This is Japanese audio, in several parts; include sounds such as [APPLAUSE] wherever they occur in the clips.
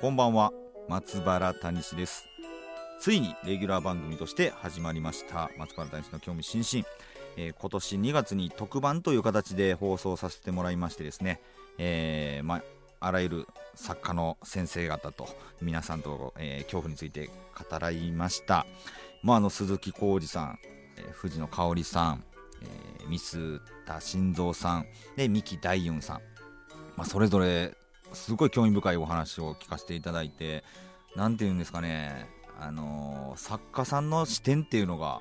こんばんは。松原谷氏です。ついにレギュラー番組として始まりました。松原谷氏の興味津々、えー、今年2月に特番という形で放送させてもらいましてですね、えー、まあらゆる作家の先生方と皆さんと、えー、恐怖について語らいました、まあ、あの鈴木浩二さん、えー、藤野香織さん、えー、ミスタ心臓さんで三木大雲さん、まあ、それぞれすごい興味深いお話を聞かせていただいて何て言うんですかねあの、作家さんの視点っていうのが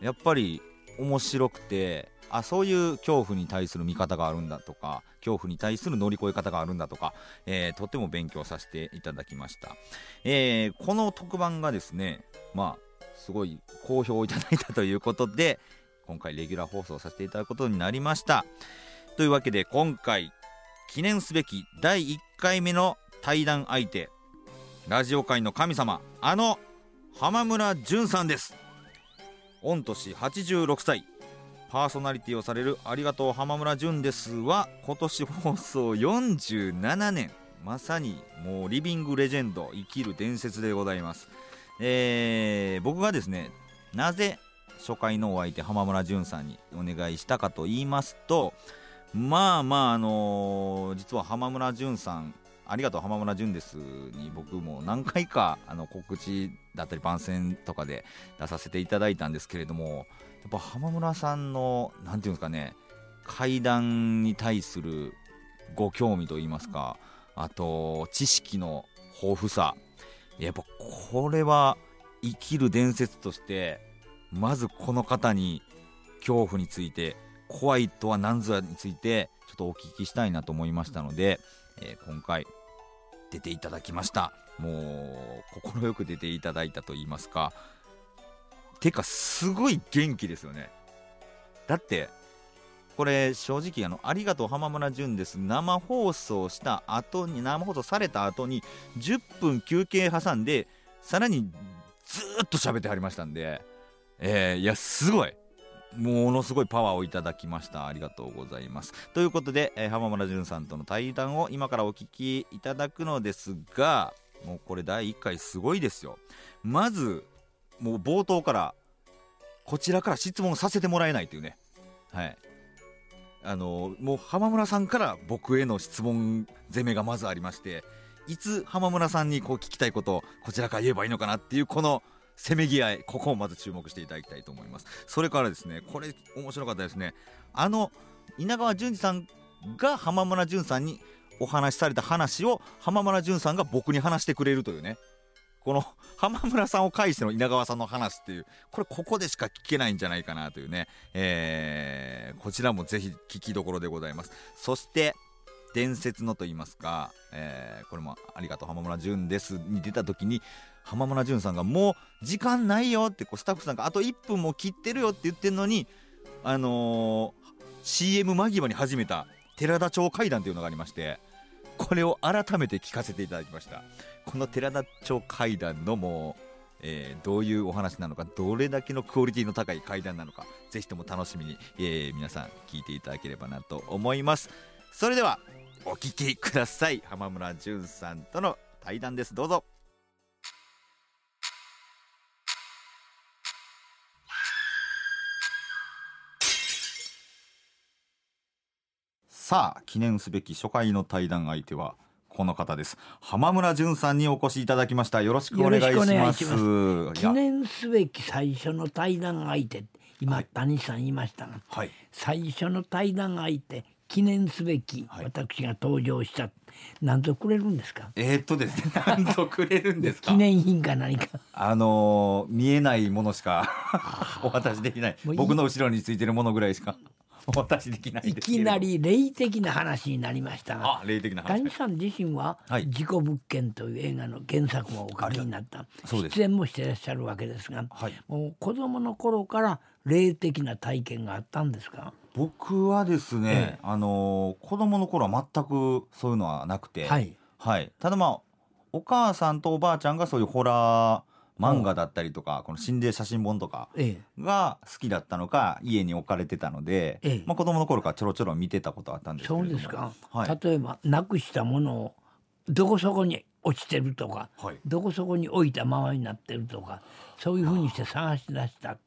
やっぱり面白くてあそういう恐怖に対する見方があるんだとか恐怖に対する乗り越え方があるんだとか、えー、とても勉強させていただきました、えー、この特番がですねまあすごい好評をいただいたということで今回レギュラー放送させていただくことになりました。というわけで今回記念すべき第1回目の対談相手ラジオ界の神様あの浜村淳さんです。御年86歳パーソナリティをされる「ありがとう浜村淳です」は今年放送47年まさにもうリビングレジェンド生きる伝説でございます。えー、僕がですねなぜ初回のお相手浜村淳さんにお願いしたかと言いますとまあまああのー、実は浜村淳さんありがとう浜村淳です。に僕も何回かあの告知だったり番宣とかで出させていただいたんですけれどもやっぱ浜村さんの何て言うんですかね階段に対するご興味といいますかあと知識の豊富さ。やっぱこれは生きる伝説としてまずこの方に恐怖について怖いとは何ぞやについてちょっとお聞きしたいなと思いましたので、えー、今回出ていただきました。もう快く出ていただいたと言いますか。てかすごい元気ですよね。だってこれ正直あの「ありがとう浜村淳です」生放送した後に生放送された後に10分休憩挟んでさらにずっと喋ってはりましたんで。えー、いやすごい。ものすごいパワーをいただきました。ありがとうございます。ということで、えー、浜村淳さんとの対談を今からお聞きいただくのですがもうこれ第1回すごいですよ。まずもう冒頭からこちらから質問させてもらえないというね。はい。あのもう浜村さんから僕への質問攻めがまずありましていつ浜村さんにこう聞きたいことをこちらから言えばいいのかなっていうこのせめぎ合いここをまず注目していただきたいと思います。それからですねこれ面白かったですね。あの稲川淳二さんが浜村淳さんにお話しされた話を浜村淳さんが僕に話してくれるというね。この浜村さんを介しての稲川さんの話っていうこれここでしか聞けないんじゃないかなというね、えー、こちらもぜひ聞きどころでございます。そして伝説のと言いますか、えー、これも「ありがとう浜村淳です」に出た時に浜村淳さんがもう時間ないよってこうスタッフさんがあと1分も切ってるよって言ってるのにあのー、CM 間際に始めた寺田町会談というのがありましてこれを改めて聞かせていただきました。この寺田町会談のもう、えー、どういうお話なのかどれだけのクオリティの高い会談なのかぜひとも楽しみに、えー、皆さん聞いていただければなと思います。それではお聞きください。浜村淳さんとの対談です。どうぞ。さあ記念すべき初回の対談相手はこの方です。浜村淳さんにお越しいただきました。よろしくお願いします。記念すべき最初の対談相手今、はい、谷さん言いましたが、はい、最初の対談相手記念すべき、私が登場した何ぞくれるんですか？えー、っとですね [LAUGHS] 何ぞくれるんですか？記念品か何か。あのー、見えないものしかお渡しできない。僕の後ろについてるものぐらいしか私できないいきなり霊的な話になりましたがあ霊的な話。谷さん自身は「はい。事故物件」という映画の原作もお書きになった。出演もしていらっしゃるわけですが、はい。もう子供の頃から霊的な体験があったんですか？僕はですね、ええ。あのー子供の頃は全くそういうのはなくて、はい。はい。ただまあお母さんとおばあちゃんがそういうホラー漫画だったりとかこの心霊写真本とかええ。が好きだったのか家に置かれてたので、ええ。まあ、子供の頃からちょろちょろ見てたことあったんですけれども。そうですか、はい、例えばなくしたものをどこそこに落ちてるとかはい。どこそこに置いたままになってるとかそういうふうにして探し出した。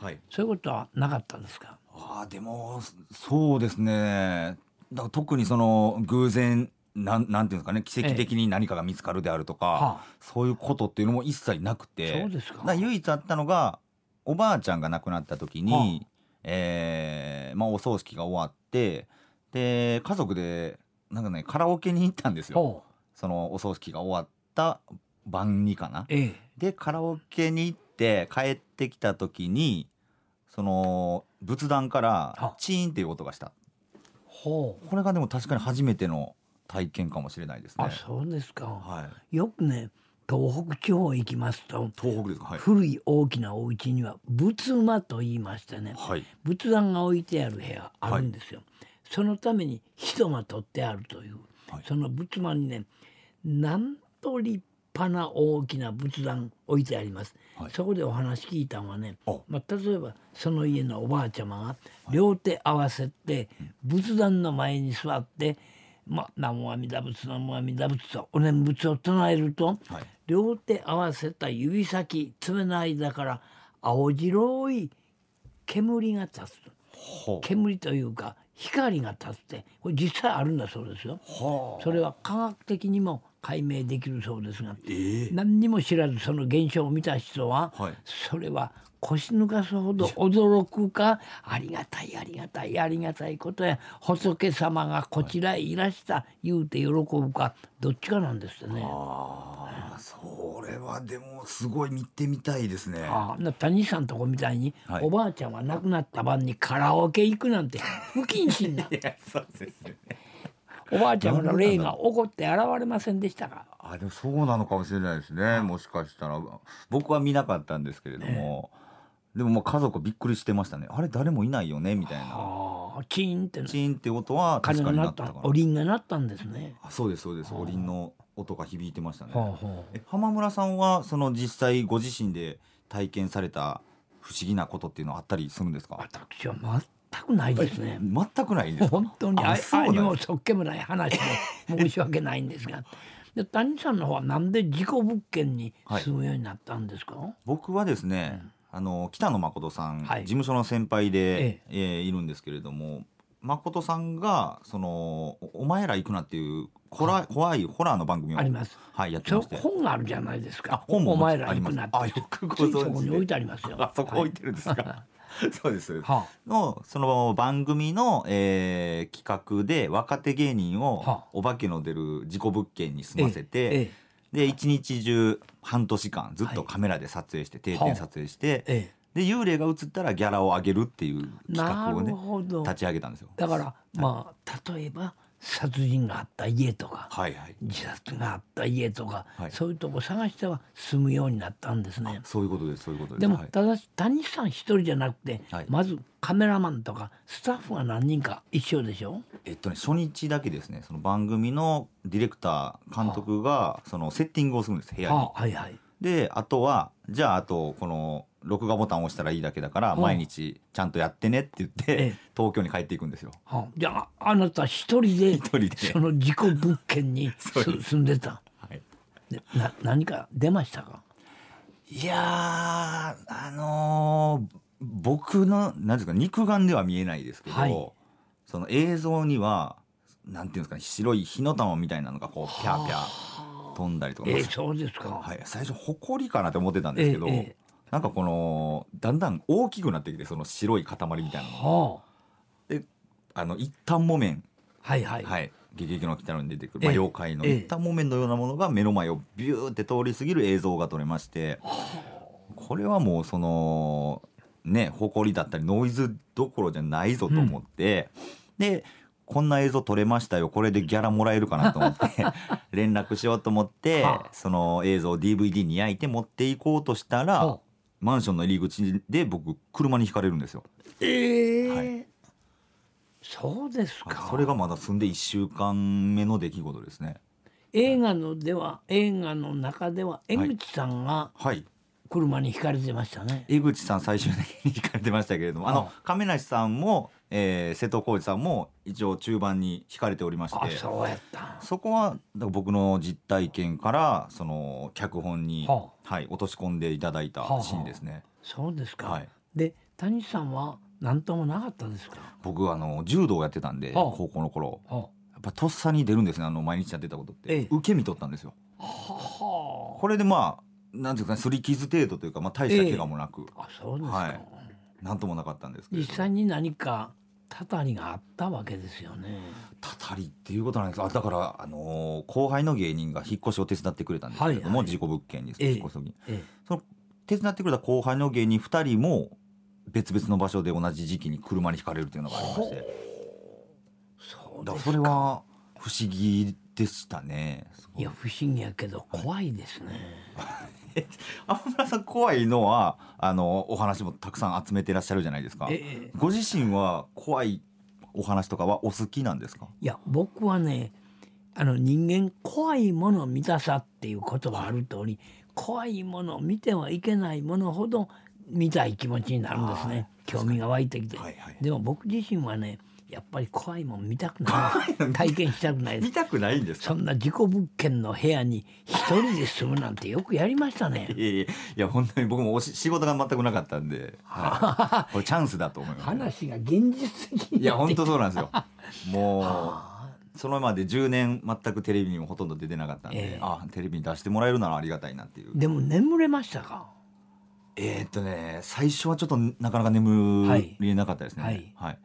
はい、そういうことはなかったですか？あーでもそうですね。だから特にその偶然なんなんていうんですかね奇跡的に何かが見つかるであるとか、はそういうことっていうのも一切なくて。そうですか。だら唯一あったのがおばあちゃんが亡くなった時に、はえーまあ、お葬式が終わってで家族でなんかねカラオケに行ったんですよ。ほそのお葬式が終わった晩にかな。う。ええ。でカラオケに行って帰ってきた時にその仏壇からはチーンっていう音がした。これがでも確かに初めての体験かもしれないですね。あそうですか、はい。よくね東北地方行きますと、東北ですか？はい。古い大きなお家には仏間と言いましてねはい。仏壇が置いてある部屋あるんですよ、そのために一間取ってあるという、はい。その仏間にねなんと立派な大きな仏壇置いてあります、はい。そこでお話聞いたのはねおまあ、例えばその家のおばあちゃまが両手合わせて仏壇の前に座って「まあ、南無阿弥陀仏南無阿弥陀仏」とお念仏を唱えると、はい。両手合わせた指先爪の間から青白い煙が立つ煙というか光が立ってこれ実際あるんだそうですよ。はあそれは科学的にも解明できるそうですがええ。何にも知らずその現象を見た人は、はい。それは腰抜かすほど驚くか？ありがたいありがたいありがたいことや。仏様がこちらへいらした言うて喜ぶか。どっちかなんですってね。ああそれはでもすごい見てみたいですね。ああな谷さんとこみたいに、はい。おばあちゃんは亡くなった晩にカラオケ行くなんて不謹慎な。[LAUGHS] いやそうですよね。おばあちゃんの霊が怒って現れませんでしたか？あでもそうなのかもしれないですね。もしかしたら。僕は見なかったんですけれども、でもまあ家族びっくりしてましたね。あれ誰もいないよねみたいな。ああチーンってチーンって音は確かにな鳴ったかなおりんが鳴ったんですね。あそうですそうです。おりんの音が響いてましたね、え浜村さんはその実際ご自身で体験された不思議なことっていうのはあったりするんですか？私は全くないですね。全くないんですか？本当にああにもそっけもない話で申し訳ないんですが。で谷さんの方はなんで事故物件に住むようになったんですか？僕はですね、あの北野誠さん、はい。事務所の先輩で、ええ。ーいるんですけれども誠さんがそのおお前ら行くなっていうホラー怖いホラーの番組をあります。はいやってそうまして。本があるじゃないですか。あ。本もお前ら行くなって。あよくごついそ存知に置いてありますよ。あそこ置いてるんですか、は [LAUGHS] そうですそうです。はのその番組の、えー企画で若手芸人をはあ。お化けの出る事故物件に住ませて、ええで一日中半年間ずっとはいカメラで撮影して、定点撮影して、えで幽霊が映ったらギャラを上げるっていうえ、企画をね。立ち上げたんですよ。だからまあ例えば殺人があった家とかはいはい。自殺があった家とか、はいそういうとこ探しては住むようになったんですね。そういうことですそういうことです。でも、はいただし谷さん一人じゃなくて、はいまずカメラマンとかスタッフが何人か一緒でしょ？えっとね初日だけですねその番組のディレクター監督がそのセッティングをするんです部屋に。あはいはいであとはじゃああとこの録画ボタンを押したらいいだけだからうん。毎日ちゃんとやってねって言ってええ。東京に帰っていくんですよ。はじゃああなた一人で一人で。その事故物件に [LAUGHS] 住んでた？はい。でな何か出ましたか？いやーあのー僕のなんですか肉眼では見えないですけど、はい。その映像にはなんていうんですかね白い火の玉みたいなのがこうピャーピャー飛んだりとか、ええそうですか、はい、最初埃かなって思ってたんですけど、ええええなんかこのだんだん大きくなってきてその白い塊みたいなのが。はであの一反木綿。あはいはい、はい、ゲゲゲの鬼太郎に出てくる、まあ、え。え妖怪のええ。一反木綿のようなものが目の前をビューって通り過ぎる映像が撮れましてこれはもうそのね誇りだったりノイズどころじゃないぞと思って、うん、でこんな映像撮れましたよ。これでギャラもらえるかなと思って [LAUGHS] 連絡しようと思って、はあ、その映像を DVD に焼いて持っていこうとしたら、はあ、マンションの入り口で僕車にひかれるんですよ。ええーはい、そうですか。それがまだ住んで1週間目の出来事ですね。映画のでは映画の中では江口さんが、はい、車にひかれてましたね。江口さん最終的にひかれてましたけれども、あの亀梨さんも、えー、瀬戸康史さんも一応中盤にひかれておりまして。そうやった。そこは僕の実体験からその脚本に、はあ、はい、落とし込んでいただいたシーンですね。はあ、そうですか、はい、で谷さんは何ともなかったですか？僕あの柔道やってたんで、はあ、高校の頃、はあ、やっぱとっさに出るんですねあの毎日やってたことって、ええ、受け身取ったんですよ。はあ、これでまあなんていうかすり傷程度というか、まあ、大した怪我もなく、えあそうですか、はい、なんともなかったんですけど。実際に何かたたりがあったわけですよね。たたりっていうことなんです。かだからあのー、後輩の芸人が引っ越しを手伝ってくれたんですけれども、はいはい、事故物件に引っ越す時に、ええ、その手伝ってくれた後輩の芸人2人も別々の場所で同じ時期に車にひかれるというのがありまして。そう。だそれは不思議でしたねいや不思議やけど怖いですね [LAUGHS] [LAUGHS] 天村さん怖いのはあのお話もたくさん集めてらっしゃるじゃないですか、ええ、ご自身は怖いお話とかはお好きなんですか？いや僕はねあの人間怖いもの見たさっていう言葉ある通り怖いもの見てはいけないものほど見たい気持ちになるんですね。興味が湧いてきて、はいはい、でも僕自身はねやっぱり怖いもん見たくない。体験したくない見たくないんですそんな事故物件の部屋に一人で住むなんてよくやりましたね。[LAUGHS] いや本当に僕もおし仕事が全くなかったんで、はい、[LAUGHS] これチャンスだと思います、話が現実的いや本当そうなんですよ。もう [LAUGHS] そのまで10年全くテレビにもほとんど出てなかったんで、えー、あテレビに出してもらえるならありがたいなっていう。でも眠れましたか？えー、っとね最初はちょっとなかなか眠れなかったですね、はい、はい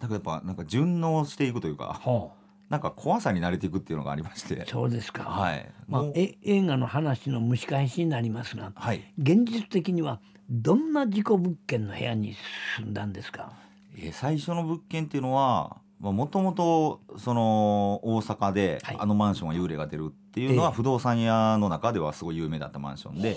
だからやっぱなんか順応していくというか、はあ、なんか怖さに慣れていくっていうのがありまして。そうですか、はい。まあ、え映画の話の蒸し返しになりますが、はい、現実的にはどんな事故物件の部屋に住んだんですか、えー、最初の物件っていうのはもともとその大阪であのマンションは幽霊が出るっていうのは不動産屋の中ではすごい有名だったマンションで、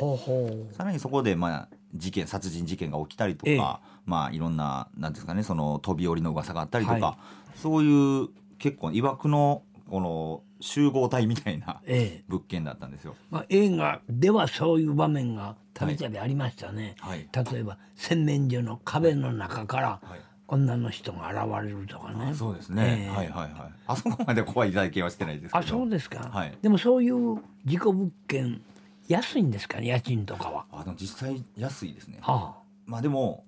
さらにそこでまあ事件殺人事件が起きたりとか、まあいろんななんですかねその飛び降りの噂があったりとか、そういう結構いわくのこの集合体みたいな物件だったんですよ。まあ、映画ではそういう場面がたびたびありましたね。はい、例えば洗面所の壁の中から、はい女の人が現れるとかね。そうですね、えー、はいはいはい。あそこまで怖い体験はしてないですあ、そうですか。はい。でもそういう事故物件安いんですかね、家賃とかは。あの実際安いですね。はあ。まあでも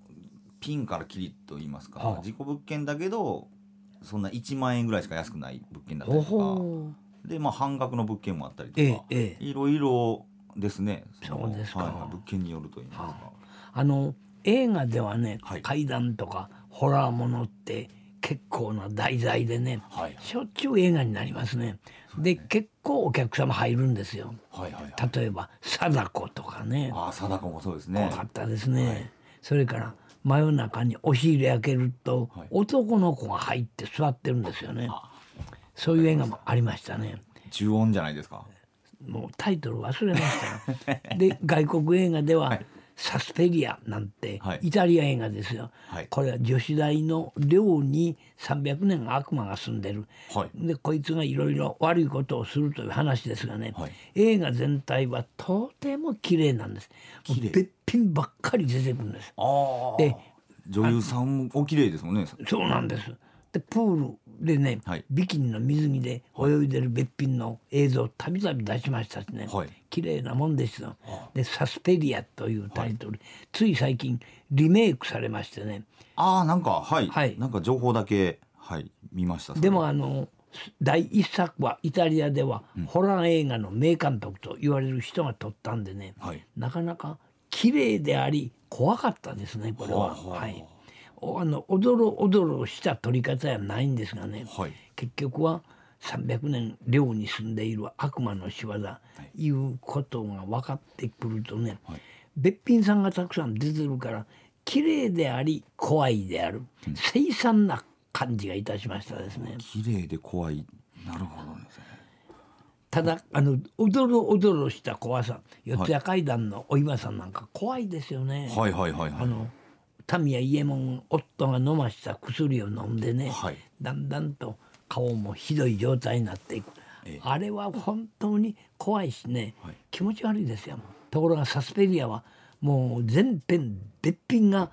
ピンからキリと言いますか、はあ、事故物件だけどそんな1万円ぐらいしか安くない物件だったりとか。でまあ半額の物件もあったりとか、ええ、いろいろですね。そうですか、はい、物件によると言いますか。はあ、あの映画ではね、はい、階段とかホラーものって結構な題材でね、はい、しょっちゅう映画になりますね。で、ね、結構お客様入るんですよ。はいはいはい、例えば貞子とかね。あ貞子もそうですね。怖かったですね。はい、それから真夜中に押し入れ開けると、はい、男の子が入って座ってるんですよね。そういう映画もありましたね。重音じゃないですか。もうタイトル忘れましたよ。で外国映画では、[LAUGHS] サスペリアなんて、イタリア映画ですよ、はい、これは女子大の寮に300年悪魔が住んでる、はい、でこいつがいろいろ悪いことをするという話ですがね、はい、映画全体はとても綺麗なんです。べっぴんばっかり出てくるんです。で女優さんお綺麗ですもんね。そうなんです。でプールでね、はい、ビキニの水着で泳いでるべっぴんの映像をたびたび出しましたしね、はい、綺麗なもんですよ。で「サスペリア」というタイトル、はい、つい最近リメイクされましてね。ああなんかはい、はい、なんか情報だけはい見ましたでもあの第一作はイタリアでは、ホラー映画の名監督と言われる人が撮ったんでね、はい、なかなか綺麗であり怖かったですねこれは。はいあのおどろおどろした取り方やないんですがね、はい、結局は300年寮に住んでいる悪魔の仕業、はい、いうことが分かってくるとね、はい、べっぴんさんがたくさん出てるから綺麗であり怖いである、凄惨な感じがいたしましたですね。綺麗で怖いなるほどですね。ただあのおどろおどろした怖さ四谷階段のお岩さんなんか怖いですよね。はいはいはいはい。あの民谷伊右衛門夫が飲ました薬を飲んでね、はい。だんだんと顔もひどい状態になっていく、ええ。あれは本当に怖いしね、はい。気持ち悪いですよ。ところがサスペリアはもう全編別品が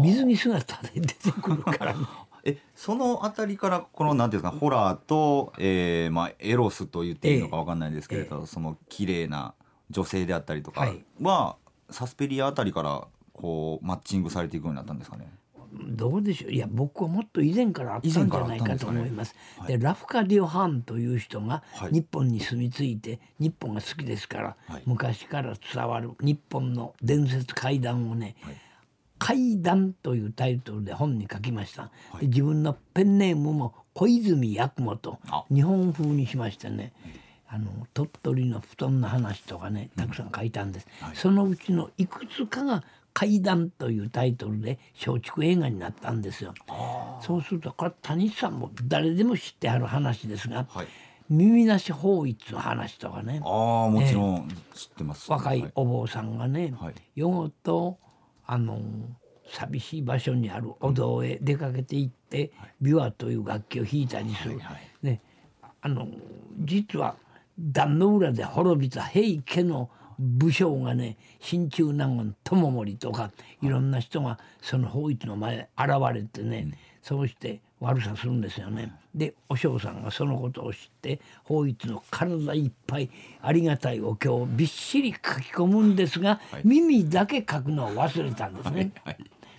水着姿で出てくるからね。[LAUGHS] えそのあたりからこのなんていうんですかホラーと、えーまあ、エロスと言っていいのかわかんないんですけれど、その綺麗な女性であったりとかはい。は、サスペリアあたりからこうマッチングされていくようになったんですかね？どうでしょう。いや僕はもっと以前からあったんじゃないかと思います。かね？でラフカディオ・ハンという人がはい。日本に住み着いて日本が好きですから、はい。昔から伝わる日本の伝説怪談をねはい「怪談」というタイトルで本に書きました。はい。で自分のペンネームも小泉八雲とあ。日本風にしましてねあの鳥取の布団の話とかねたくさん書いたんです、はい。そのうちのいくつかが「怪談」というタイトルで松竹映画になったんですよ。そうするとこれ谷さんも誰でも知ってはる話ですが、はい、耳なし法一の話とかね。ああもちろん知ってます。若いはい。お坊さんがね、はい。夜ごとあの寂しい場所にあるお堂へ出かけて行って、琵琶という楽器を弾いたりする。はいはいね、あの実は壇の浦で滅びた平家の武将がね真鍮納言友盛とかいろんな人がその法一の前へ現れてね、そうして悪さするんですよね。でお嬢さんがそのことを知って法一の体いっぱいありがたいお経をびっしり書き込むんですが、はい。耳だけ書くのを忘れたんですね。はい。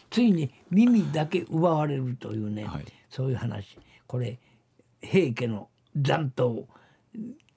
ついに耳だけ奪われるというね、はい。そういう話。これ平家の残党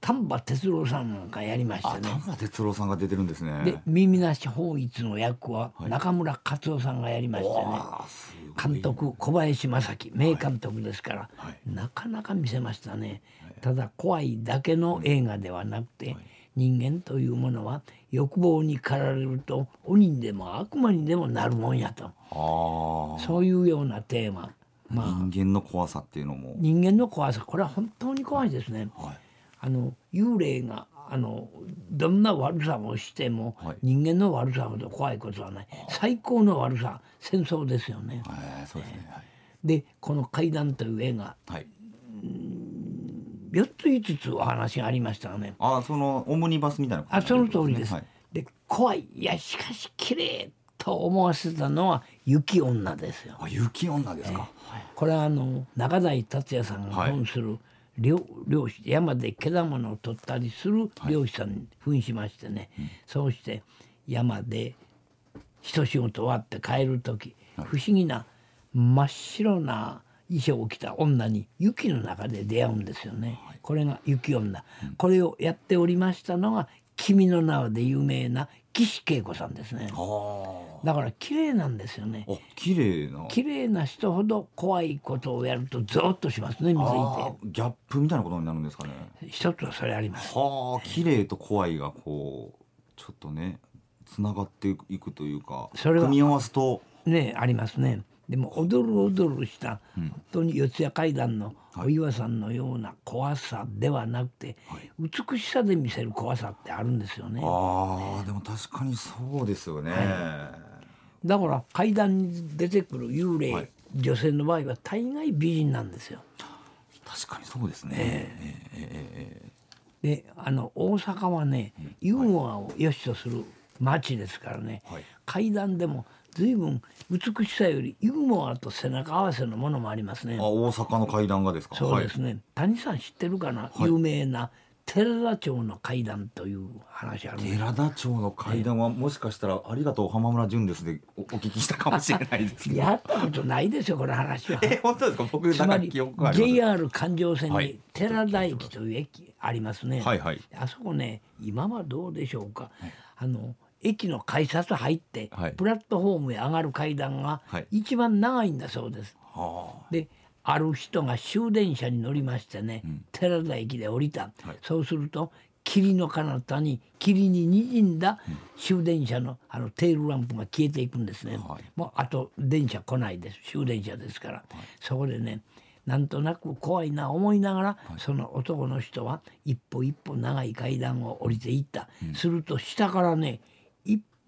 丹波哲郎さんなんかやりましたね。あ田村哲郎さんが出てるんですね。で耳なし法一の役ははい。中村克夫さんがやりましてね、わあすごい。監督小林正樹名監督ですから、はい。なかなか見せましたね、ただ怖いだけの映画ではなくて、人間というものは欲望に駆られると鬼にでも悪魔にでもなるもんやと。ああそういうようなテーマ。まあ。人間の怖さっていうのも。人間の怖さ。これは本当に怖いですね。はいあの幽霊があのどんな悪さをしても、はい人間の悪さほど怖いことはない最高の悪さ戦争ですよね。えーそうですね。はいでこの「怪談」という映画はい。4つ5つお話がありましたがねあーそのオムニバスみたいなあその通りです。はいで怖いいやしかし綺麗と思わせたのは雪女ですよ。あ雪女ですか。これはあの中台達也さんが扮する漁,、漁師山で果物を取ったりする漁師さんに扮しましてね、そうして山で一仕事終わって帰る時、不思議な真っ白な衣装を着た女に雪の中で出会うんですよね、これが雪女、これをやっておりましたのが「君の名は」で有名な岸恵子さんですね。あ。だから綺麗なんですよね。あ。綺麗な。綺麗な人ほど怖いことをやるとゾーッとしますね水いあーギャップみたいなことになるんですかね。て一つはそれあります。はあ綺麗と怖いがこうちょっとねつながっていくというかそれは組み合わすと。ねありますね。でも踊る踊るした、うん。本当に四谷階段のはいお岩さんのような怖さではなくて、美しさで見せる怖さってあるんですよね。ああでも確かにそうですよね。だから階段に出てくる幽霊、はい。女性の場合は大概美人なんですよ。確かにそうですね。ええ。ええであの大阪はねユーモアを良しとする街ですからね、はい。階段でも随分美しさよりユーモアと背中合わせのものもありますねあ大阪の階段がですか？そうですね、谷さん知ってるかな、有名な寺田町の階段という話ある寺田町の階段はもしかしたらありがとう浜村淳ですでおお聞きしたかもしれないですね。[LAUGHS] やったことないですよこの話は。え本当ですか？僕つまり。JR 環状線はいに寺田駅という駅ありますね。はいはいあそこね今はどうでしょうか、あの駅の改札入って、はい。プラットフォームへ上がる階段がはい。一番長いんだそうです。はである人が終電車に乗りましてね、寺田駅で降りた、はい。そうすると霧の彼方に霧に滲んだ終電車のあのテールランプが消えていくんですね、はい、もうあと電車来ないです。終電車ですから、はい、そこでねなんとなく怖いな思いながら、はい、その男の人は一歩一歩長い階段を降りていった、うん、すると下からね一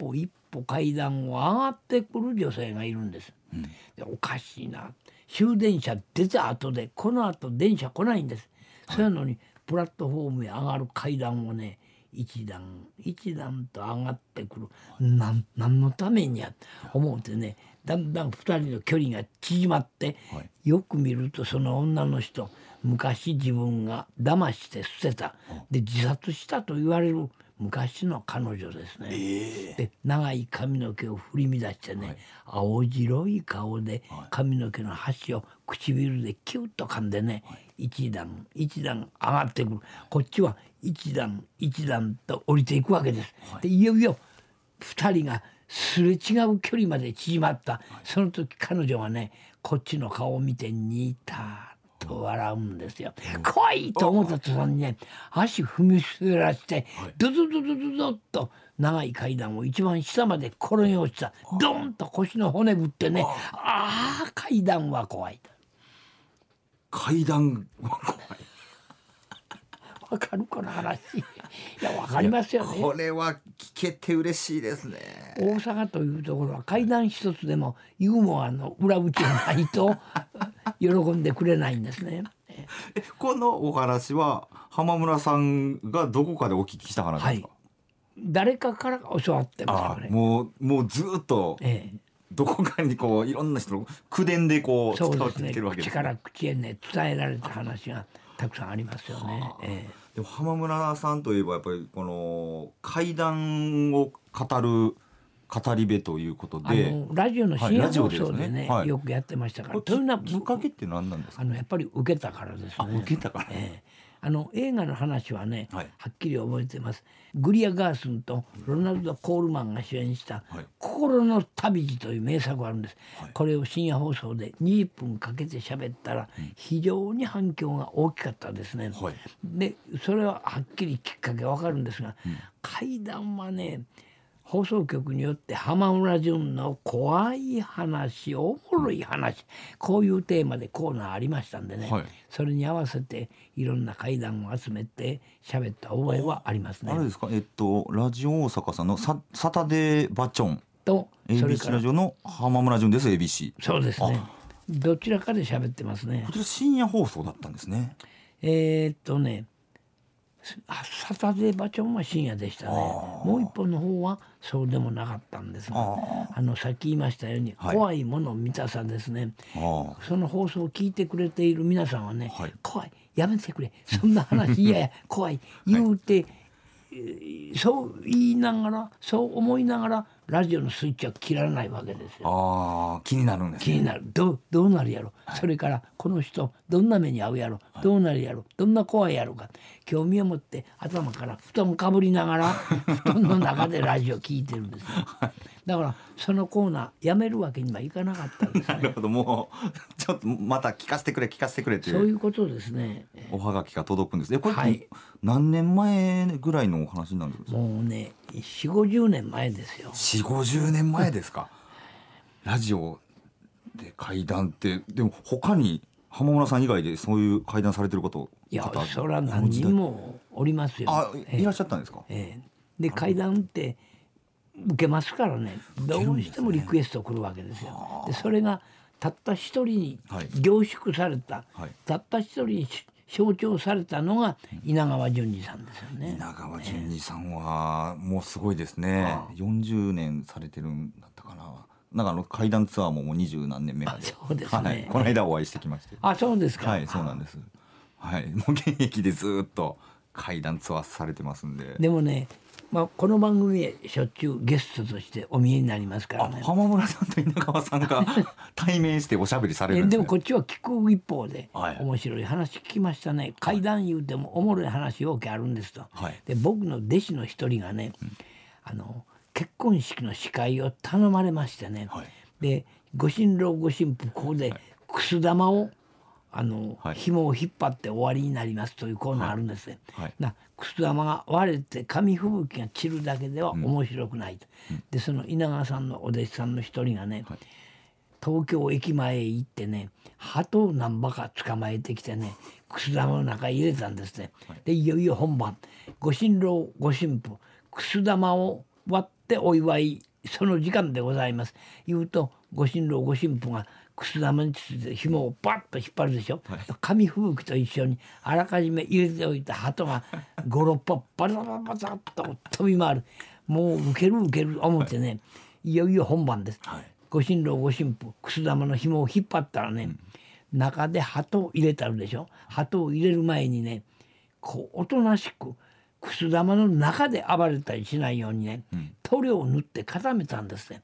歩一歩階段を上がってくる女性がいるんです。うん、でおかしいな。終電車出た後でこの後電車来ないんです。それのにプラットフォームへ上がる階段をね一段一段と上がってくる。何のためにや思うてねだんだん2人の距離が縮まって、はい、よく見るとその女の人昔自分が騙して捨てた。で自殺したと言われる昔の彼女ですね、えー、で長い髪の毛を振り乱してね、はい、青白い顔で髪の毛の端を唇でキュッと噛んでね、はい、一段一段上がってくる。こっちは一段一段と降りていくわけです。はい、でいよいよ2人がすれ違う距離まで縮まった、その時彼女はねこっちの顔を見て似たと笑うんですよ。怖いと思った途端にね足踏み滑らしてドドドドドドッと長い階段を一番下まで転げ落ちたドンと腰の骨ぶってねああ階段は怖い。階段は怖い。わかるこの話。いやわかりますよね。これは聞けて嬉しいですね。大阪というところは階段一つでもユーモアの裏打ちがないと [LAUGHS] 喜んでくれないんですね。このお話は浜村さんがどこかでお聞きした話ですか？はい、誰かから教わってますね。もうもうずっと。ええどこかにこういろんな人の口伝でこう伝わってきてるわけです、ね、口から口へね伝えられた話がたくさんありますよね。ええでも浜村さんといえばやっぱりこの怪談を語る語り部ということで。ラジオの深夜放送でねはい、よくやってましたから。というのはきっかけって何なんですか？あのやっぱり受けたからですね。受けたから、ええあの映画の話はね、はい、はっきり覚えてます。グリア・ガースンとロナルド・コールマンが主演した「心の旅路」という名作があるんです。はい、これを深夜放送で20分かけて喋ったら非常に反響が大きかったですね。はい、でそれははっきりきっかけわかるんですが、うん、怪談はね放送局によって浜村淳の怖い話おもろい話こういうテーマでコーナーありましたんでね、はい、それに合わせていろんな怪談を集めて喋った覚えはありますね。あれですか？えっとラジオ大阪さんのササタデーバチョンと ABC ラジオの浜村淳です ABC。そうですね。どちらかで喋ってますね。こちら深夜放送だったんですね。えー、っとねサタデーバチョンは深夜でしたねもう一本の方はそうでもなかったんですがあのさっき言いましたように、はい、怖いもの見たさですねその放送を聞いてくれている皆さんはね、はい、怖いやめてくれそんな話いやいや怖い言うて、そう言いながらそう思いながらラジオのスイッチは切らないわけですよ。ああ気になるんです、ね、気になる。どどうなるやろ、はい、それからこの人どんな目に遭うやろ、はい、どうなるやろ。どんな怖いやろか。興味を持って頭から布団かぶりながら [LAUGHS] 布団の中でラジオ聞いてるんですよ。はい。だからそのコーナーやめるわけにはいかなかったんです、ね、[LAUGHS] なるほど。もうちょっとまた聞かせてくれ聞かせてくれっていう。そういうことですね。おはがきが届くんですね。これ、はい、何年前ぐらいのお話になるんですか？もうね四五十年前ですよ。四五十年前ですか？[LAUGHS] ラジオで会談ってでも他に浜村さん以外でそういう会談されてることいやそれは何人もおりますよ。あいらっしゃったんですか、ええ。で会談って受けますからね。どうしてもリクエスト来るわけですよ。でそれがたった一人に凝縮された、はい、たった一人に象徴されたのが稲川淳二さんですよね。稲川淳二さんはもうすごいですね。40年されてるんだったかな。なんかあの階段ツアーももう二十何年目まで。そうですね、はい、この間お会いしてきまして。あ、そうですか。はい、そうなんです。はい、もう現役でずっと階段ツアーされてますんで。でもね、まあ、この番組へしょっちゅうゲストとしてお見えになりますからね。浜村さんと稲川さんが [LAUGHS] 対面しておしゃべりされるんです、ね、でもこっちは聞く一方で、面白い話聞きましたね。怪談言うてもおもろい話よくあるんですと、はい、で僕の弟子の一人がね、うん、あの結婚式の司会を頼まれましてね、はい、でご新郎ご新婦ここでくす玉をあの、はい、紐を引っ張って終わりになりますというコーナーあるんですね。はい、なくす玉が割れて紙吹雪が散るだけでは面白くないと。うん、でその稲川さんのお弟子さんの一人がね、はい、東京駅前へ行ってね鳩を何羽か捕まえてきてねくす玉の中へ入れたんですね。でいよいよ本番ご新郎ご新婦くす玉を割ってお祝いその時間でございます。言うとご新郎ご新婦がくす玉について紐をバッと引っ張るでしょ、はい、紙吹雪と一緒にあらかじめ入れておいた鳩が56歩バタバタバタと飛び回る。もう受ける受ける思ってね、はい、いよいよ本番です、はい、ご新郎ご新婦くす玉の紐を引っ張ったらね、うん、中で鳩を入れたるでしょ。鳩を入れる前にねこうおとなしくくす玉の中で暴れたりしないようにね、うん、塗料を塗って固めたんですね。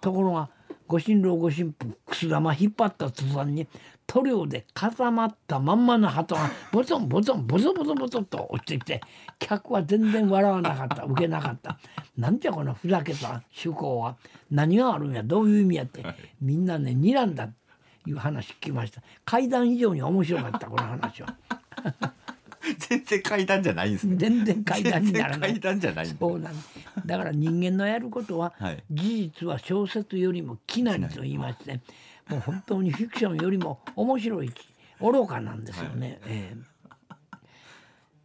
ところがご新郎ご新婦くす玉引っ張った途端に塗料で固まったまんまの鳩がボトンボトンボトボトボトと落ちてきて客は全然笑わなかった。受けなかった。なんじゃこのふざけた趣向は。何があるんや。どういう意味やって、みんなね睨んだいう話聞きました。階段以上に面白かったこの話は。[LAUGHS] 全然階段じゃないんですね。全然階段にならない。階段じゃないそうなんだから人間のやることは、はい、事実は小説よりもきなりと言いまして、もう本当にフィクションよりも面白い愚かなんですよね。はい、え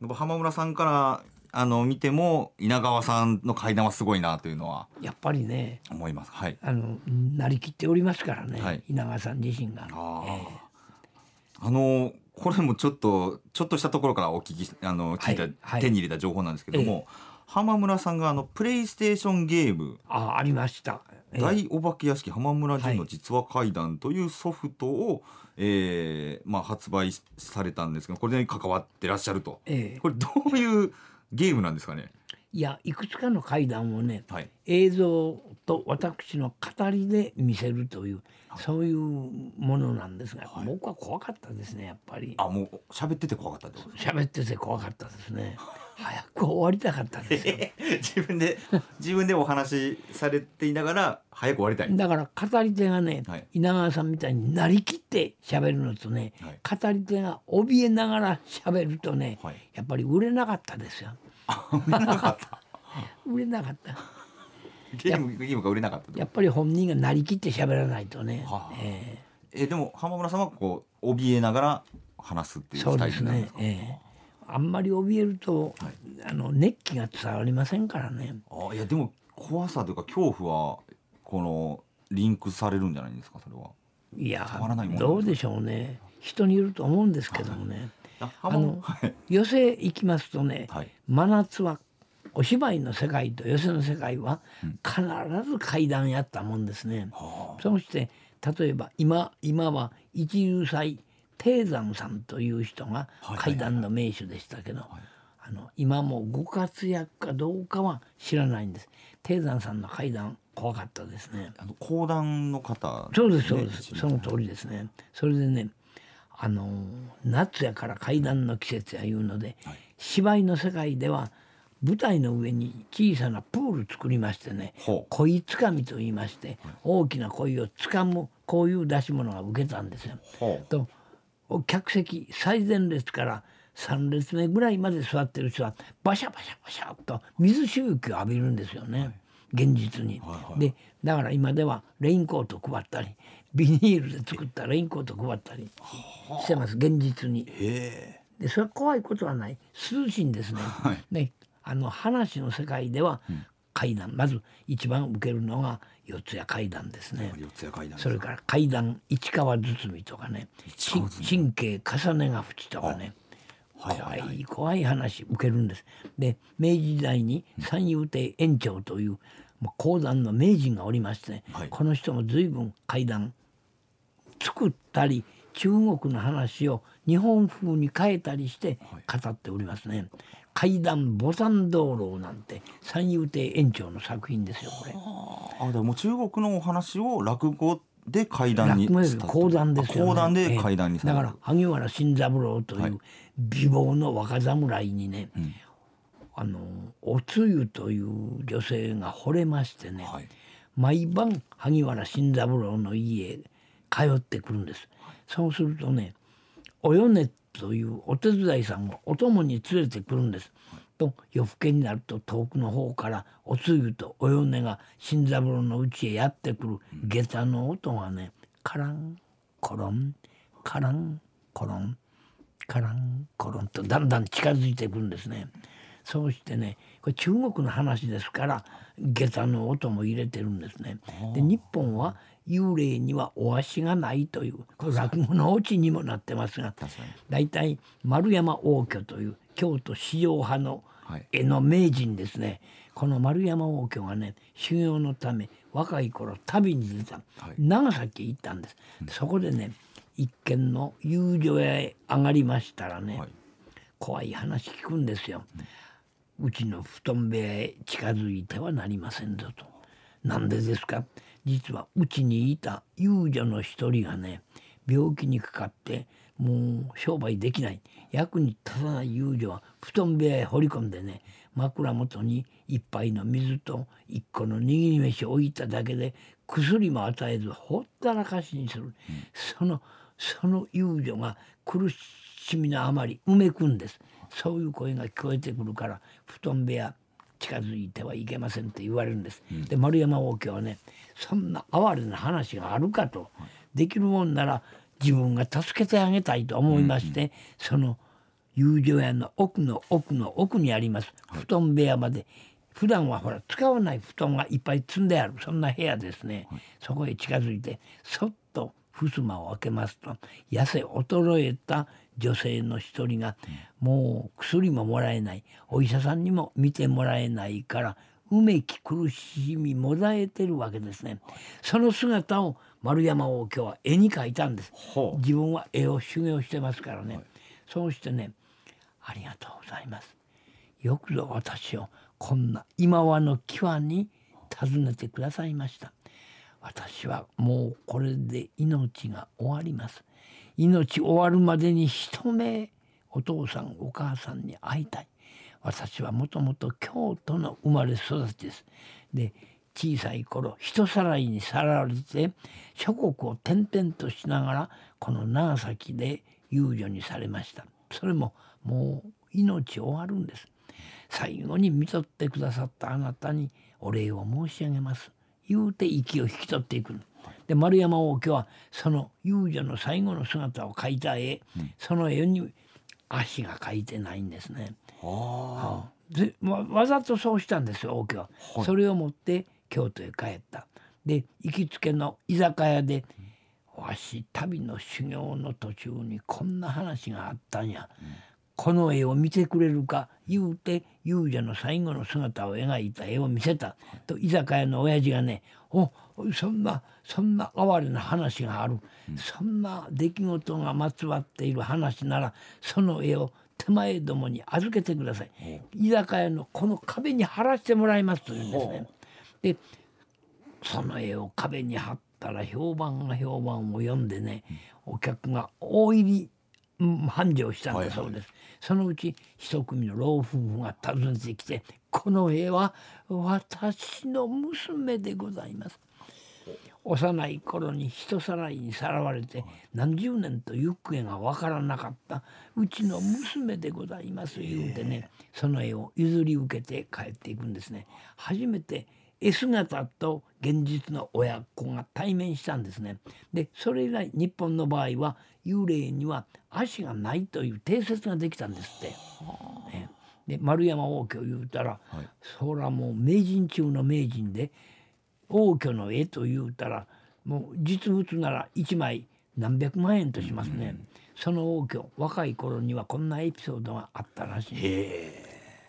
ー、浜村さんからあの見ても稲川さんの階段はすごいなというのはやっぱりね思います。はい。あのなりきっておりますからね、はい、稲川さん自身が。あ,、えー、あのこれもちょっとちょっとしたところからお聞きあの聞いた、はいはい、手に入れた情報なんですけども、え浜村さんがあのプレイステーションゲームあありました、え大お化け屋敷浜村淳の実話怪談というソフトを、はい、えー、まあ、発売されたんですけどこれに関わってらっしゃると、えこれどういうゲームなんですかね？いやいくつかの怪談をね、はい、映像と私の語りで見せるという、はい、そういうものなんですが、はい、僕は怖かったですねやっぱり。あもう喋ってて怖かったってこと？喋ってて怖かったですね。早く終わりたかったですよ。[LAUGHS] 自分で自分でお話しされていながら早く終わりたい。だから語り手がね、稲川さんみたいになりきって喋るのとね、語り手が怯えながら喋るとね、やっぱり売れなかったですよ。[LAUGHS] 売れなかった。[LAUGHS] 売れなかったゲームゲームが売れなかったやっぱり本人がなりきって喋らないとね、はあ、えー、えでも浜村さんはこう怯えながら話すっていうスタイルなんですか、ねえー、あんまり怯えると、はい、あの熱気が伝わりませんからね。あいやでも怖さというか恐怖はこのリンクされるんじゃないですかそれは？いやどうでしょうね。人によると思うんですけどもね、あの、はい、寄席行きますとね、はい、真夏はお芝居の世界と寄席の世界は必ず階段やったもんですね。うん、そして例えば今今は一流祭低山さんという人が階段の名手でしたけど、あの今もご活躍かどうかは知らないんです。低山さんの階段怖かったですね。あの講談の方、ね、そうですそうです。その通りですね。それでね。あの夏やから階段の季節やいうので、はい、芝居の世界では舞台の上に小さなプール作りましてね鯉つかみと言いまして、大きな鯉をつかむこういう出し物が受けたんですよ。と客席最前列から3列目ぐらいまで座ってる人はバシャバシャバシャと水しぶきを浴びるんですよね、はい、現実に。はいはい、でだから今ではレインコート配ったりビニールで作ったレインコート配ったりしてます現実に。でそれは怖いことはない。涼しいんですね。はい、ねあの話の世界では階段、うん、まず一番受けるのが四谷階段ですね。四谷階段それから階段市川堤とかね神経重ねが淵とかね。怖い怖い話受けるんです。で明治時代に三遊亭園長という、まあ、講談の名人がおりまして、はい、この人も随分階段作ったり中国の話を日本風に変えたりして語っておりますね。階段ボタン道路なんて三遊亭園長の作品ですよこれ。あ。でも中国のお話を落語で階段に講談ですよ、ね、講談で階段にだから萩原新三郎という美貌の若侍にね、はい、あのおつゆという女性が惚れましてね、はい、毎晩萩原新三郎の家へ通ってくるんです。そうするとねおよねというお手伝いさんをお供に連れてくるんです。と夜更けになると遠くの方からおつゆとおよねが新三郎の家へやってくる下駄の音がねカランコロンカランコロンカランコロンとだんだん近づいてくるんですね。そうしてねこれ中国の話ですから下駄の音も入れてるんですね。で日本は幽霊にはお足がないというこれ落語のオチにもなってますが大体丸山応挙という京都四条派の絵の名人ですね、はい、この丸山応挙がね修行のため若い頃旅に出た、はい、長崎へ行ったんです、うん、そこでね一軒の遊女屋へ上がりましたらね、はい、怖い話聞くんですよ、うちの布団部屋へ近づいてはなりませんぞと。なんでですか？実はうちにいた遊女の一人がね病気にかかってもう商売できない。役に立たない遊女は布団部屋へ放り込んでね枕元に一杯の水と一個の握り飯を置いただけで薬も与えずほったらかしにする、うん、そのその遊女が苦しみのあまりうめくんです。そういう声が聞こえてくるから布団部屋近づいてはいけませんって言われるんです。うん、で丸山王家はねそんな哀れな話があるかと、できるもんなら自分が助けてあげたいと思いまして、うん、その友情屋の奥の奥の奥にあります布団部屋まで。普段はほら使わない布団がいっぱい積んであるそんな部屋ですね、はい、そこへ近づいてそっと襖を開けますと痩せ衰えた女性の一人が、もう薬ももらえないお医者さんにも見てもらえないからうめき苦しみもだえてるわけですね。その姿を丸山王今日は絵に描いたんです。自分は絵を修行してますからね。そうしてねありがとうございます。よくぞ私をこんな今和の際に訪ねてくださいました。私はもうこれで命が終わります。命終わるまでに一目お父さんお母さんに会いたい。私はもともと京都の生まれ育ちです。で小さい頃人さらいにさらわれて諸国を転々としながらこの長崎で遊女にされました。それももう命終わるんです。最後に見とってくださったあなたにお礼を申し上げます。言うて息を引き取っていく。で丸山王家はその遊女の最後の姿を描いた絵、うん、その絵に足が描いてないんですね。はあ、でわわざとそうしたんですよ王家は、はい、それを持って京都へ帰った。で行きつけの居酒屋で「わし旅の修行の途中にこんな話があったんや、うん、この絵を見てくれるか」言うて遊女の最後の姿を描いた絵を見せた、と居酒屋の親父がね「おそんなそんな哀れな話がある、うん、そんな出来事がまつわっている話ならその絵を手前どもに預けてください。居酒屋のこの壁に貼らせてもらいますというんですね。でその絵を壁に貼ったら評判が評判を読んでね、お客が大入り繁盛したんだそうです、はいはい、そのうち一組の老夫婦が訪ねてきて「この絵は私の娘でございます」幼い頃に人さらいにさらわれて何十年と行方が分からなかったうちの娘でございます言うてねその絵を譲り受けて帰っていくんですね。初めて絵姿と現実の親子が対面したんですね。でそれ以来日本の場合は幽霊には足がないという定説ができたんですって。ね、で丸山王家を言うたら、はい、そらもう名人中の名人で王居の絵と言うたらもう実物なら1枚何百万円としますね、うん、その王居若い頃にはこんなエピソードがあったらしい。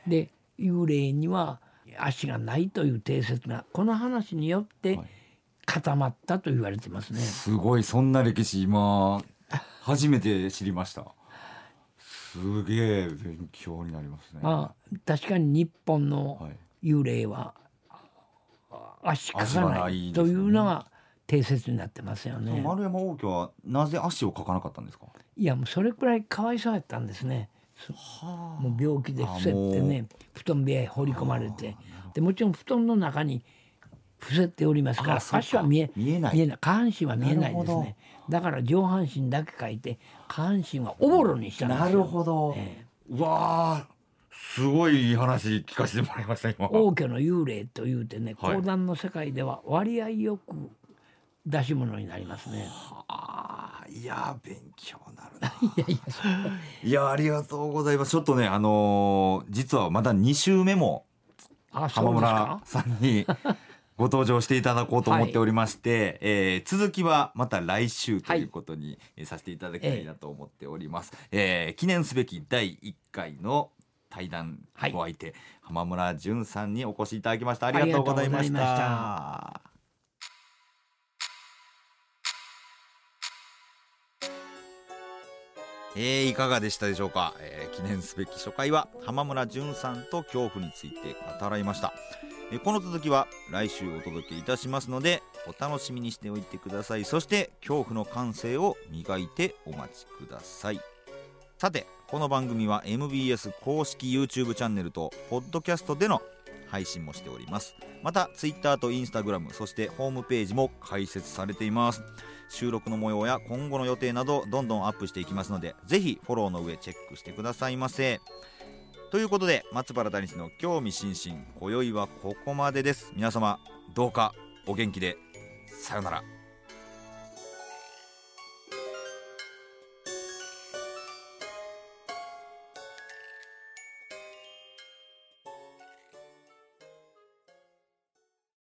で幽霊には足がないという定説がこの話によって固まったと言われてますね、すごいそんな歴史今初めて知りました。すげえ勉強になりますね。まあ確かに日本の幽霊は足かかないというのが定説になってますよね。丸山王家はなぜ足をかかなかったんですか？いやもうそれくらいかわいそうやったんですね。はあ、もう病気で伏せってね布団部屋へ放り込まれて。でもちろん布団の中に伏せておりますから足は見え見えない。見えない。下半身は見えないですね。だから上半身だけ書いて下半身はおぼろにしたんですよ。なるほど、え。うわーすごいいい話聞かせてもらいました今。王家の幽霊というてねはい。講談の世界では割合よく出し物になりますね。あーいやー勉強なるな。[LAUGHS] いやいやいやありがとうございます。ちょっとねあのー実はまだ2週目も浜。村さんにご登場していただこうと思っておりまして、えー続きはまた来週ということにえーさせていただきたいなと思っております、えー記念すべき第1回の対談はい。お相手、浜村淳さんにお越しいただきました。ありがとうございました。えーいかがでしたでしょうか、えー記念すべき初回は浜村淳さんと恐怖について語らいました。えーこの続きは来週お届けいたしますのでお楽しみにしておいてください。そして恐怖の感性を磨いてお待ちくださいさてこの番組は MBS 公式 YouTube チャンネルとポッドキャストでの配信もしております。また Twitter と Instagram そしてホームページも開設されています。収録の模様や今後の予定などどんどんアップしていきますのでぜひフォローの上チェックしてくださいませ。ということで松原谷氏の興味津々今宵はここまでです。皆様どうかお元気で。さようなら。